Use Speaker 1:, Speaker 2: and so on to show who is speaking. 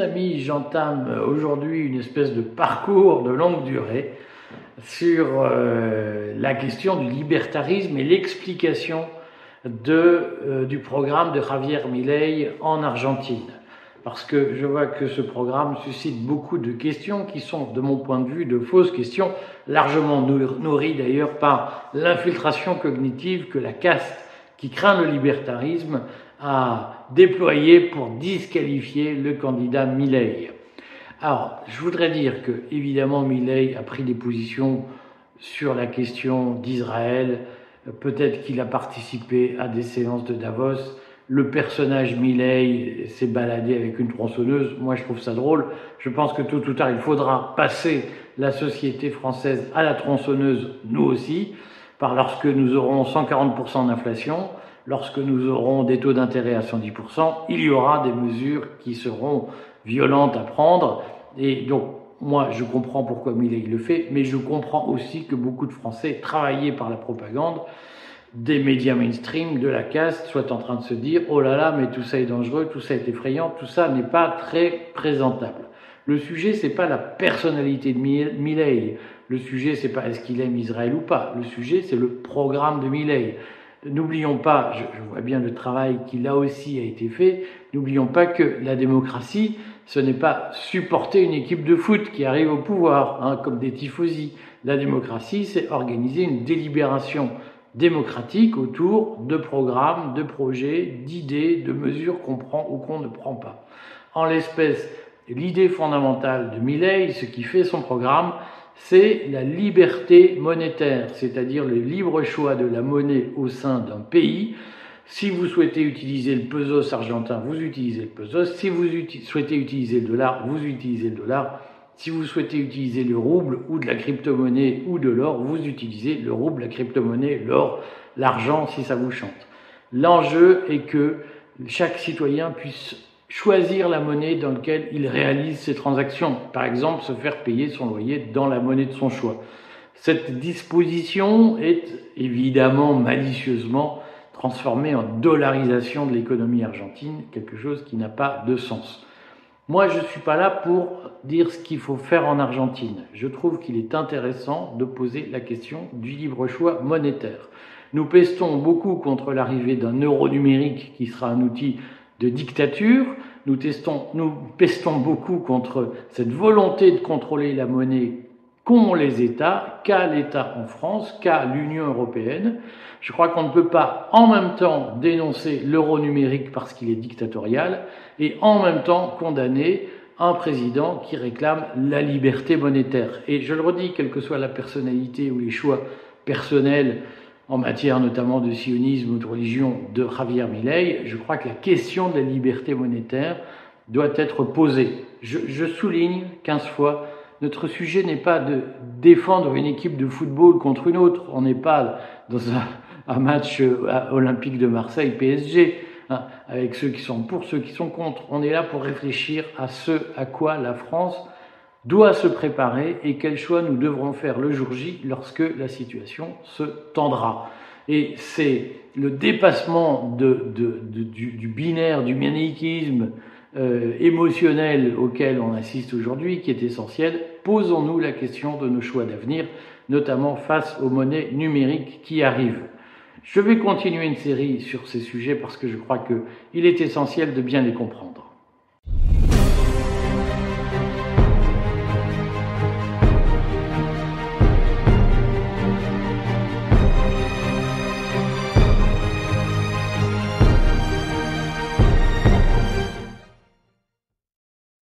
Speaker 1: Amis, j'entame aujourd'hui une espèce de parcours de longue durée sur euh, la question du libertarisme et l'explication euh, du programme de Javier Milei en Argentine. Parce que je vois que ce programme suscite beaucoup de questions qui sont, de mon point de vue, de fausses questions, largement nourries d'ailleurs par l'infiltration cognitive que la caste qui craint le libertarisme a déployé pour disqualifier le candidat Milley. Alors, je voudrais dire que, évidemment, Milley a pris des positions sur la question d'Israël. Peut-être qu'il a participé à des séances de Davos. Le personnage Milley s'est baladé avec une tronçonneuse. Moi, je trouve ça drôle. Je pense que tôt ou tard, il faudra passer la société française à la tronçonneuse, nous aussi, par lorsque nous aurons 140% d'inflation lorsque nous aurons des taux d'intérêt à 110%, il y aura des mesures qui seront violentes à prendre. Et donc, moi, je comprends pourquoi Millet le fait, mais je comprends aussi que beaucoup de Français, travaillés par la propagande, des médias mainstream, de la caste, soient en train de se dire oh là là, mais tout ça est dangereux, tout ça est effrayant, tout ça n'est pas très présentable. Le sujet, c'est pas la personnalité de Millet. Le sujet, c'est pas est-ce qu'il aime Israël ou pas. Le sujet, c'est le programme de Millet. N'oublions pas, je, vois bien le travail qui là aussi a été fait, n'oublions pas que la démocratie, ce n'est pas supporter une équipe de foot qui arrive au pouvoir, hein, comme des tifosi. La démocratie, c'est organiser une délibération démocratique autour de programmes, de projets, d'idées, de mesures qu'on prend ou qu'on ne prend pas. En l'espèce, l'idée fondamentale de Milley, ce qui fait son programme, c'est la liberté monétaire, c'est-à-dire le libre choix de la monnaie au sein d'un pays. Si vous souhaitez utiliser le pesos argentin, vous utilisez le pesos. Si vous souhaitez utiliser le dollar, vous utilisez le dollar. Si vous souhaitez utiliser le rouble ou de la crypto-monnaie ou de l'or, vous utilisez le rouble, la crypto-monnaie, l'or, l'argent si ça vous chante. L'enjeu est que chaque citoyen puisse choisir la monnaie dans laquelle il réalise ses transactions. Par exemple, se faire payer son loyer dans la monnaie de son choix. Cette disposition est évidemment malicieusement transformée en dollarisation de l'économie argentine, quelque chose qui n'a pas de sens. Moi, je ne suis pas là pour dire ce qu'il faut faire en Argentine. Je trouve qu'il est intéressant de poser la question du libre choix monétaire. Nous pestons beaucoup contre l'arrivée d'un euro numérique qui sera un outil de dictature. Nous, pestons beaucoup contre cette volonté de contrôler la monnaie qu'ont les États, qu'a l'État en France, qu'a l'Union européenne. Je crois qu'on ne peut pas en même temps dénoncer l'euro numérique parce qu'il est dictatorial et en même temps condamner un président qui réclame la liberté monétaire. Et je le redis, quelle que soit la personnalité ou les choix personnels en matière notamment de sionisme ou de religion de Javier Milei, je crois que la question de la liberté monétaire doit être posée. Je, souligne 15 fois, notre sujet n'est pas de défendre une équipe de football contre une autre. On n'est pas dans un, match euh, olympique de Marseille PSG, hein, avec ceux qui sont pour, ceux qui sont contre. On est là pour réfléchir à ce à quoi la France doit se préparer et quel choix nous devrons faire le jour J lorsque la situation se tendra. Et c'est le dépassement de, de, du, binaire, du manichisme euh, émotionnel auquel on assiste aujourd'hui qui est essentiel. Posons-nous la question de nos choix d'avenir, notamment face aux monnaies numériques qui arrivent. Je vais continuer une série sur ces sujets parce que je crois qu'il est essentiel de bien les comprendre.